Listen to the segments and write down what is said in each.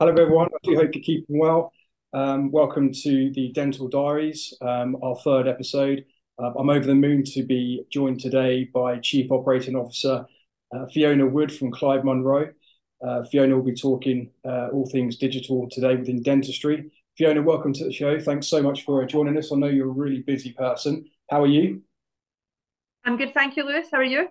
Hello, everyone. I do hope you're keeping well. Um, welcome to the Dental Diaries, um, our third episode. Uh, I'm over the moon to be joined today by Chief Operating Officer uh, Fiona Wood from Clyde Munro. Uh, Fiona will be talking uh, all things digital today within dentistry. Fiona, welcome to the show. Thanks so much for joining us. I know you're a really busy person. How are you? I'm good, thank you, Lewis. How are you?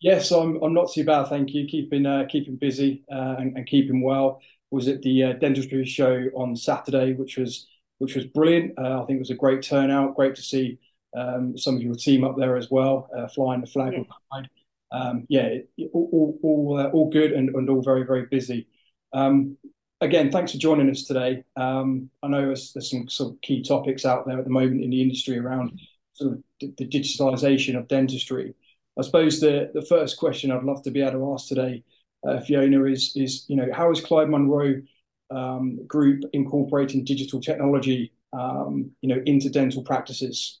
Yes, I'm. I'm not too bad, thank you. Keeping uh, keeping busy uh, and, and keeping well was at the uh, dentistry show on Saturday, which was which was brilliant. Uh, I think it was a great turnout. Great to see um, some of your team up there as well, uh, flying the flag yeah. Um, yeah, all all all, uh, all good and, and, all very very busy. Um, again, thanks for joining us today. Um, I know there's, there's, some sort of key topics out there at the moment in the industry around sort of the, the digitalisation of dentistry. I suppose the the first question I'd love to be able to ask today uh, Fiona, is is you know how is Clyde Munro um, Group incorporating digital technology um, you know into dental practices?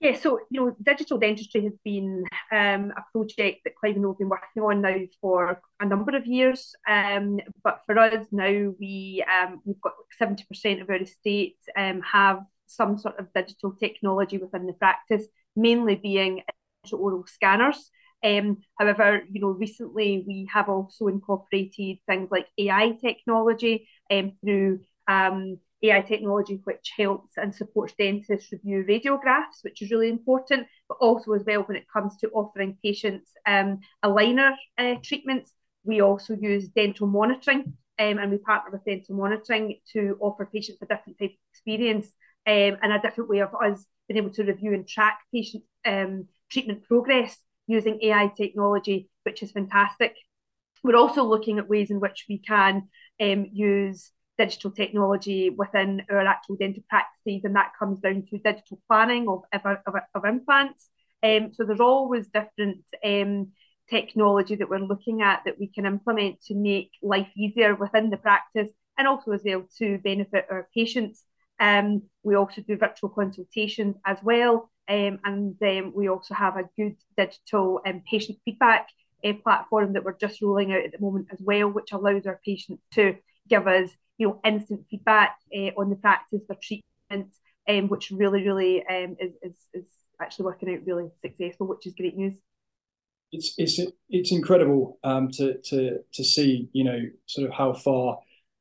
Yeah, so you know, digital dentistry has been um, a project that Clyde Munro have been working on now for a number of years. Um, but for us now, we um, we've got seventy percent of our estate um, have some sort of digital technology within the practice, mainly being oral scanners. Um, however, you know, recently we have also incorporated things like AI technology um, through um, AI technology, which helps and supports dentists review radiographs, which is really important, but also as well when it comes to offering patients um, aligner uh, treatments. We also use dental monitoring um, and we partner with dental monitoring to offer patients a different type of experience um, and a different way of us being able to review and track patient um, treatment progress using AI technology, which is fantastic. We're also looking at ways in which we can um, use digital technology within our actual dental practices, and that comes down to digital planning of, of, of, implants. Um, so there's always different um, technology that we're looking at that we can implement to make life easier within the practice and also as well to benefit our patients. Um, we also do virtual consultations as well. Um, and um, we also have a good digital um, patient feedback uh, platform that we're just rolling out at the moment as well, which allows our patients to give us, you know, instant feedback uh, on the practice, their treatment, um, which really, really um, is, is, is actually working out really successful, which is great news. It's it's it's incredible um, to to to see, you know, sort of how far,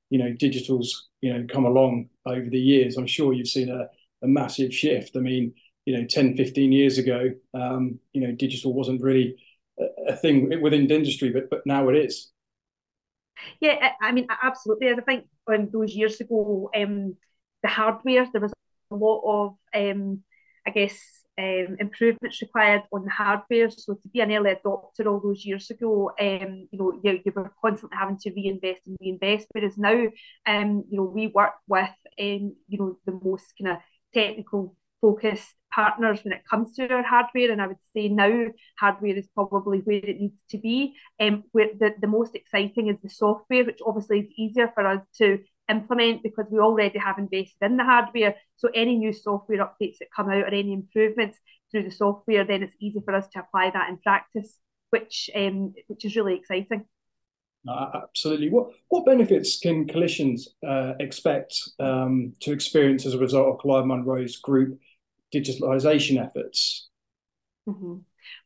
you know, digital's you know come along over the years. I'm sure you've seen a, a massive shift. I mean, you know 10 15 years ago um, you know digital wasn't really a, a thing within the industry but but now it is yeah i mean absolutely i think when those years ago um, the hardware there was a lot of um, i guess um, improvements required on the hardware. So to be an early adopter all those years ago, um, you know, you, you were constantly having to reinvest and reinvest. Whereas now, um, you know, we work with, um, you know, the most kind of technical focused partners when it comes to our hardware. And I would say now hardware is probably where it needs to be. Um, where the, the most exciting is the software, which obviously is easier for us to implement because we already have invested in the hardware. So any new software updates that come out or any improvements through the software, then it's easy for us to apply that in practice, which um, which is really exciting. Absolutely. What what benefits can clinicians uh, expect um, to experience as a result of Clyde Munro's group digitalisation efforts? Mm-hmm.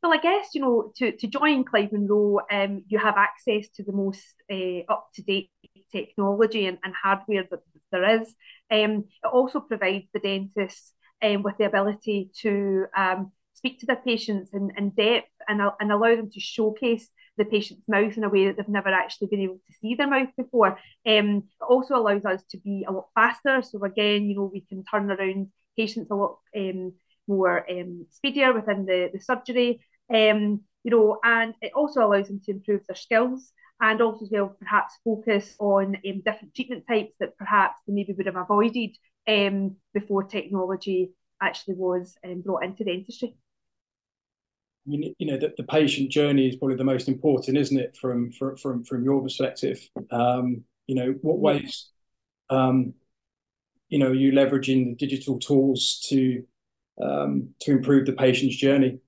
Well, I guess you know to, to join Clyde Munro, um, you have access to the most uh, up to date technology and, and hardware that there is. Um, it also provides the dentists um, with the ability to um, speak to their patients in, in depth and, and allow them to showcase the patient's mouth in a way that they've never actually been able to see their mouth before. Um, it also allows us to be a lot faster. So again, you know, we can turn around patients a lot um, more um, speedier within the, the surgery. Um, you know, and it also allows them to improve their skills and also as well perhaps focus on um, different treatment types that perhaps they maybe would have avoided um, before technology actually was um, brought into dentistry. I mean, you know, the, the patient journey is probably the most important, isn't it, from from from, from your perspective? Um, you know, what ways um, you know, you leveraging the digital tools to um, to improve the patient's journey?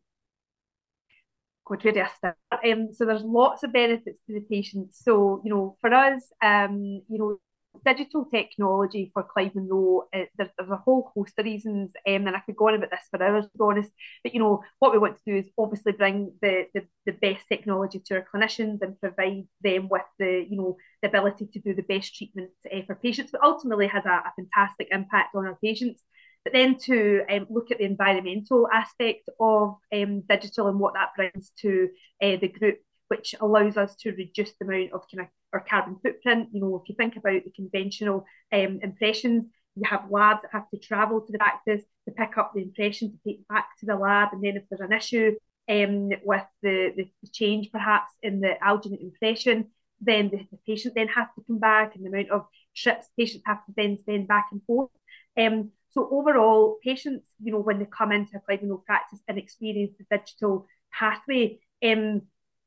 Where do I start? Um, so there's lots of benefits to the patient. So, you know, for us, um, you know, digital technology for Clyde Munro, uh, there's, there's, a whole host of reasons, um, and I could go on about this for hours, to be honest. But you know, what we want to do is obviously bring the, the, the best technology to our clinicians and provide them with the you know the ability to do the best treatment uh, for patients, but ultimately has a, a, fantastic impact on our patients. But then to um, look at the environmental aspect of um, digital and what that brings to uh, the group which allows us to reduce the amount of kind of our carbon footprint. You know, if you think about the conventional um, impressions, you have labs that have to travel to the practice to pick up the impression to take back to the lab, and then if there's an issue um, with the, the, the change perhaps in the alginate impression, then the, the, patient then has to come back, and the amount of trips patients have to then spend back and forth. Um, so overall, patients, you know, when they come into a Munro practice and experience the digital pathway, um,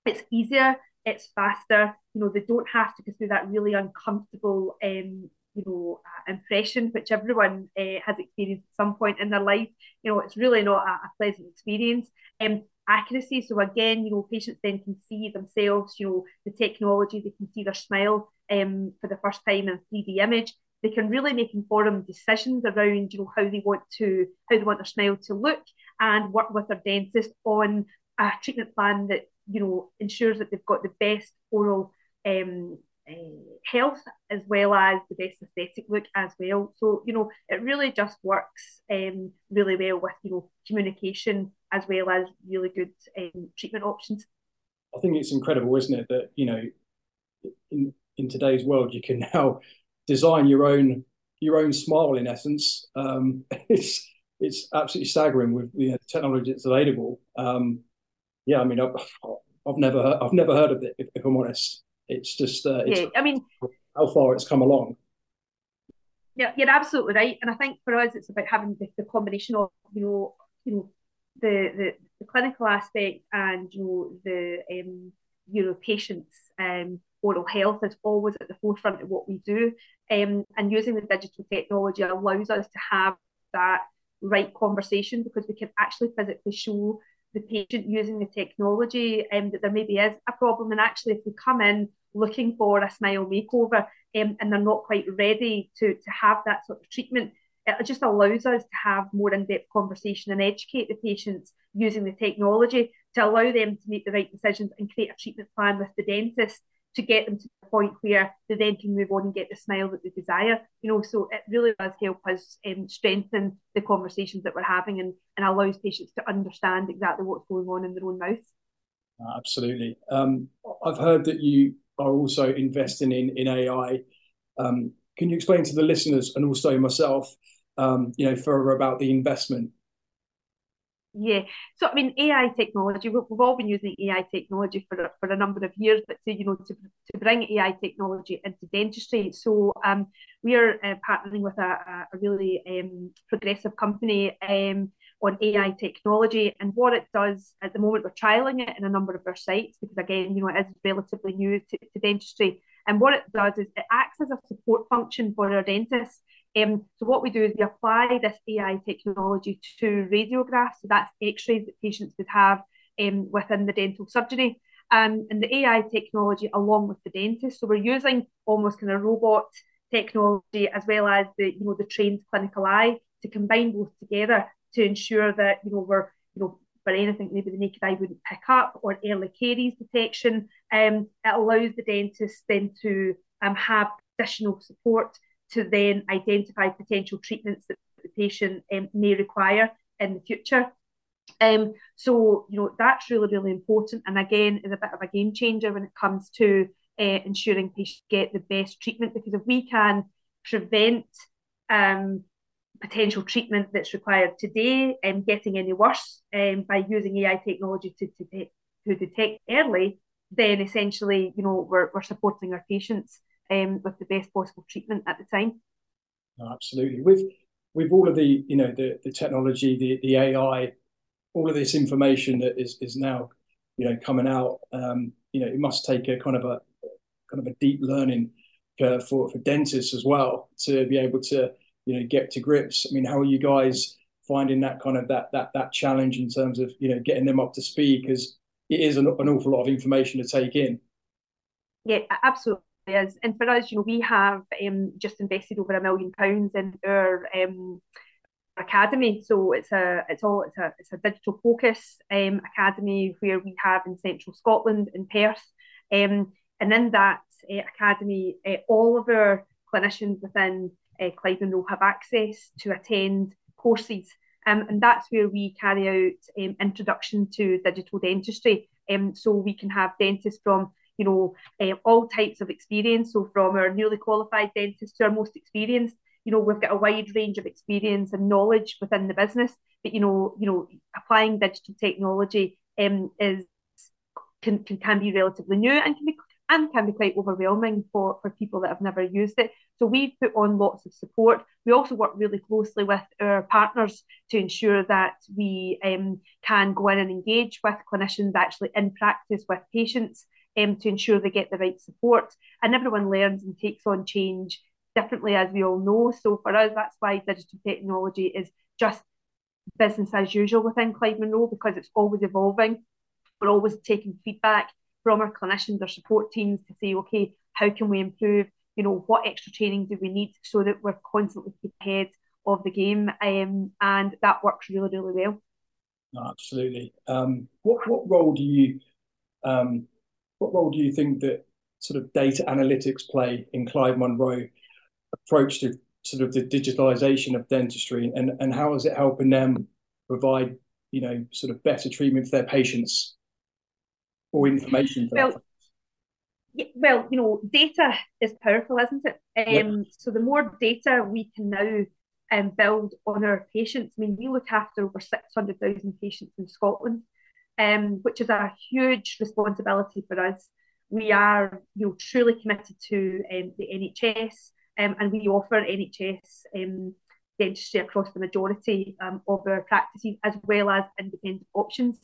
it's easier, it's faster. You know, they don't have to go through that really uncomfortable, um, you know, uh, impression which everyone uh, has experienced at some point in their life. You know, it's really not a, a pleasant experience. Um, accuracy. So again, you know, patients then can see themselves, you know, the technology, they can see their smile um, for the first time in a 3D image. They can really make informed decisions around, you know, how they want to, how they want their smile to look and work with their dentist on a treatment plan that you know, ensures that they've got the best oral um, uh, health as well as the best aesthetic look as well. So, you know, it really just works um, really well with, you know, communication as well as really good um, treatment options. I think it's incredible, isn't it, that, you know, in, in today's world, you can now design your own your own smile in essence. Um, it's it's absolutely staggering with the technology that's available. Um, yeah, I mean, I've, I've never heard, I've never heard of it. If, if I'm honest, it's just uh, it's yeah. I mean, how far it's come along. Yeah, you're absolutely right, and I think for us, it's about having the, the combination of you know, you know, the, the the clinical aspect and you know the um, you know patients um oral health is always at the forefront of what we do, um, and using the digital technology allows us to have that right conversation because we can actually physically show the patient using the technology um, that there maybe is a problem. And actually, if they come in looking for a smile makeover um, and they're not quite ready to, to have that sort of treatment, it just allows us to have more in-depth conversation and educate the patients using the technology to allow them to make the right decisions and create a treatment plan with the dentist to get them to the point where they then can move on and get the smile that they desire. You know, so it really does help us um, strengthen the conversations that we're having and, and allows patients to understand exactly what's going on in their own mouth. Uh, absolutely. Um, I've heard that you are also investing in in AI. Um, can you explain to the listeners and also myself, um, you know, further about the investment yeah. So I mean, AI technology. We've, all been using AI technology for for a number of years, but to you know to, to bring AI technology into dentistry. So um, we are uh, partnering with a, a really um, progressive company um, on AI technology, and what it does at the moment, we're trialing it in a number of our sites because again, you know, it is relatively new to, to dentistry. And what it does is it acts as a support function for our dentists. Um, so what we do is we apply this AI technology to radiographs. So that's X-rays that patients would have um, within the dental surgery. Um, and the AI technology along with the dentist. So we're using almost kind of robot technology as well as the you know the trained clinical eye to combine both together to ensure that you know we're you know for anything maybe the naked eye wouldn't pick up or early caries detection. Um, it allows the dentist then to um, have additional support to then identify potential treatments that the patient um, may require in the future. Um, so, you know, that's really, really important. And again, is a bit of a game changer when it comes to uh, ensuring patients get the best treatment. Because if we can prevent um, potential treatment that's required today um, getting any worse um, by using AI technology to, to, to detect early, then essentially, you know, we're, we're supporting our patients um, with the best possible treatment at the time. absolutely. With with all of the, you know, the, the technology, the, the AI, all of this information that is, is now, you know, coming out, um, you know, it must take a kind of a kind of a deep learning curve for, for dentists as well to be able to you know get to grips i mean how are you guys finding that kind of that that that challenge in terms of you know getting them up to speed because it is an, an awful lot of information to take in. Yeah, absolutely is. And for us, you know, we have um, just invested over a million pounds in our um, academy. So it's a it's all it's a it's a digital focus um, academy where we have in central Scotland in Perth. Um, and in that uh, academy, uh, all of our clinicians within uh, Clyde have access to attend courses. Um, and that's where we carry out um, introduction to digital dentistry. Um, so we can have dentists from you know uh, all types of experience. So from our newly qualified dentists to our most experienced, you know we've got a wide range of experience and knowledge within the business. But you know you know applying digital technology um, is can, can, can be relatively new and can be and can be quite overwhelming for, for people that have never used it. So we've put on lots of support. We also work really closely with our partners to ensure that we um, can go in and engage with clinicians actually in practice with patients um, to ensure they get the right support. And everyone learns and takes on change differently, as we all know. So for us, that's why digital technology is just business as usual within Clyde Munro because it's always evolving. We're always taking feedback from our clinicians our support teams to say, okay, how can we improve? You know, what extra training do we need so that we're constantly ahead of the game? Um, and that works really, really well. absolutely. Um, what what role do you um, what role do you think that sort of data analytics play in Clyde Munro approach to sort of the digitalization of dentistry, and and how is it helping them provide you know sort of better treatment for their patients or information for well, yeah, well, you know, data is powerful, isn't it? Um. So the more data we can now um, build on our patients, I mean, we look after over 600,000 patients in Scotland, um, which is a huge responsibility for us. We are, you know, truly committed to um, the NHS, um, and we offer NHS um, dentistry across the majority um, of our practices, as well as independent options.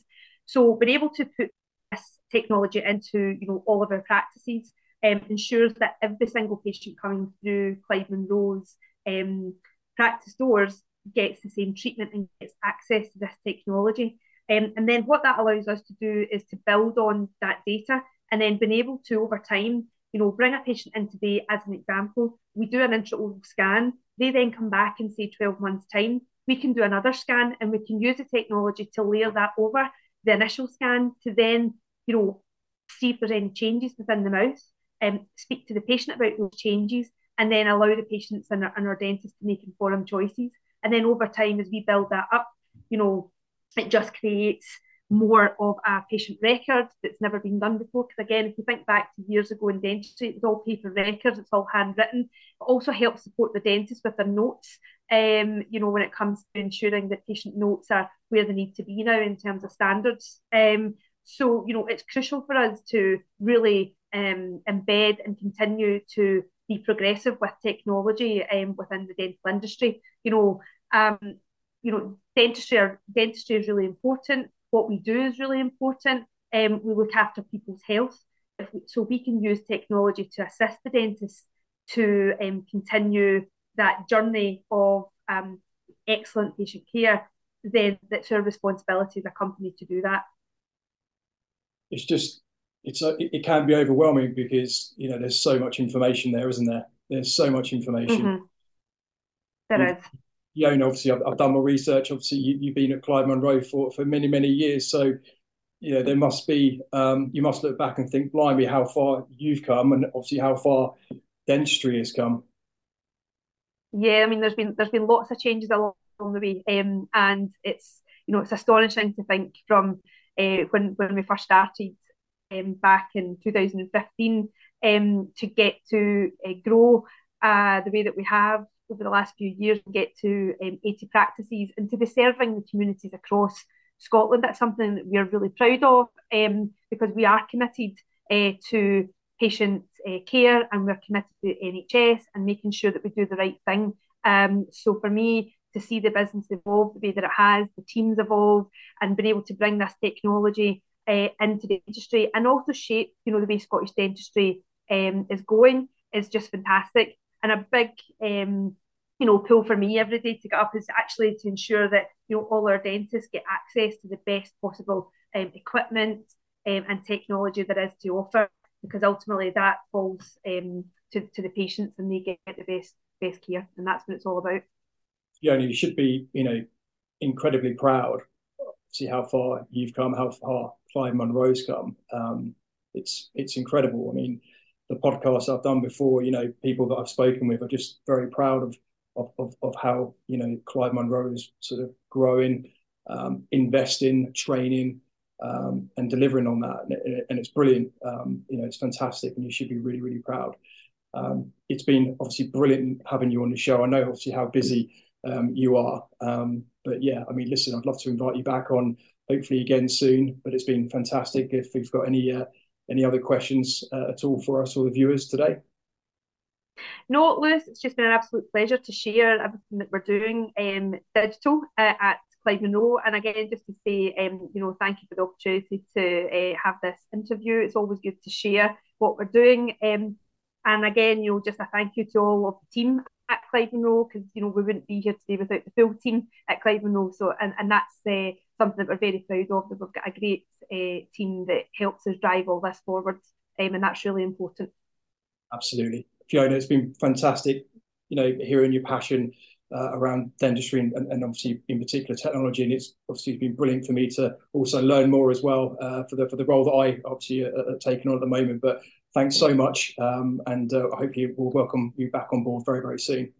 So we're able to put this technology into you know all of our practices um, ensures that every single patient coming through Clyde Munro's um, practice doors gets the same treatment and gets access to this technology. Um, and then what that allows us to do is to build on that data and then being able to over time, you know, bring a patient in today as an example. We do an intraoral scan. They then come back and say 12 months time. We can do another scan and we can use the technology to layer that over the initial scan to then, you know, see if there's any changes within the mouth and um, speak to the patient about those changes and then allow the patients and our, and our dentist to make informed choices. And then over time, as we build that up, you know, it just creates more of a patient record that's never been done before. Because again, if you think back to years ago in dentistry, it was all paper records, it's all handwritten. It also helps support the dentist with their notes. Um, you know, when it comes to ensuring that patient notes are where they need to be now in terms of standards. Um, so, you know, it's crucial for us to really um, embed and continue to be progressive with technology um, within the dental industry. You know, um, you know, dentistry are, dentistry is really important what we do is really important. Um, we look after people's health. We, so we can use technology to assist the dentist to um, continue that journey of um, excellent patient care, then that's our responsibility as a company to do that. It's just, it's a, it can be overwhelming because, you know, there's so much information there, isn't there? There's so much information. Mm-hmm. There is you know, obviously I've, I've, done my research. Obviously, you, have been at Clyde Munro for for many many years, so you know there must be um, you must look back and think, blimey, how far you've come, and obviously how far dentistry has come. Yeah, I mean, there's been there's been lots of changes along the way, um, and it's you know it's astonishing to think from uh, when when we first started um, back in 2015 um, to get to uh, grow uh, the way that we have over the last few years get to um, 80 practices and to be serving the communities across Scotland. That's something that we're really proud of um, because we are committed uh, to patient uh, care and we're committed to NHS and making sure that we do the right thing. Um, so for me, to see the business evolve the way that it has, the teams evolve, and been able to bring this technology uh, into the industry and also shape, you know, the way Scottish dentistry um, is going is just fantastic. And a big, um, you know, pull for me every day to get up is actually to ensure that you know all our dentists get access to the best possible um, equipment, um, and technology there is to offer, because ultimately that falls um, to, to the patients and they get the best best care, and that's what it's all about. Yeah, and you should be, you know, incredibly proud see how far you've come, how far Clyde Munro's come. Um, it's it's incredible. I mean, the podcasts I've done before, you know, people that I've spoken with are just very proud of of of, of how you know Clyde Munro is sort of growing, um, investing, training, um, and delivering on that, and, and it's brilliant. Um, you know, it's fantastic, and you should be really really proud. Um, it's been obviously brilliant having you on the show. I know obviously how busy um, you are. Um, but yeah, I mean, listen, I'd love to invite you back on, hopefully again soon. But it's been fantastic. If you've got any uh, any other questions uh, at all for us or the viewers today. No, Lewis, it's just been an absolute pleasure to share everything that we're doing um, digital uh, at Clyde Munro. And again, just to say, um, you know, thank you for the opportunity to uh, have this interview. It's always good to share what we're doing. Um, and again, you know, just a thank you to all of the team at Clyde Munro because you know we wouldn't be here today without the full team at Clyde Munro. So and and that's uh, something that we're very proud of. That we've got a great uh, team that helps us drive all this forward, um, and that's really important. Absolutely, Fiona. It's been fantastic. You know, hearing your passion uh, around dentistry and, and, obviously in particular technology, and it's obviously been brilliant for me to also learn more as well uh, for the for the role that I obviously are, uh, are taking on at the moment. But thanks so much. Um, and uh, I hope you will welcome you back on board very, very soon.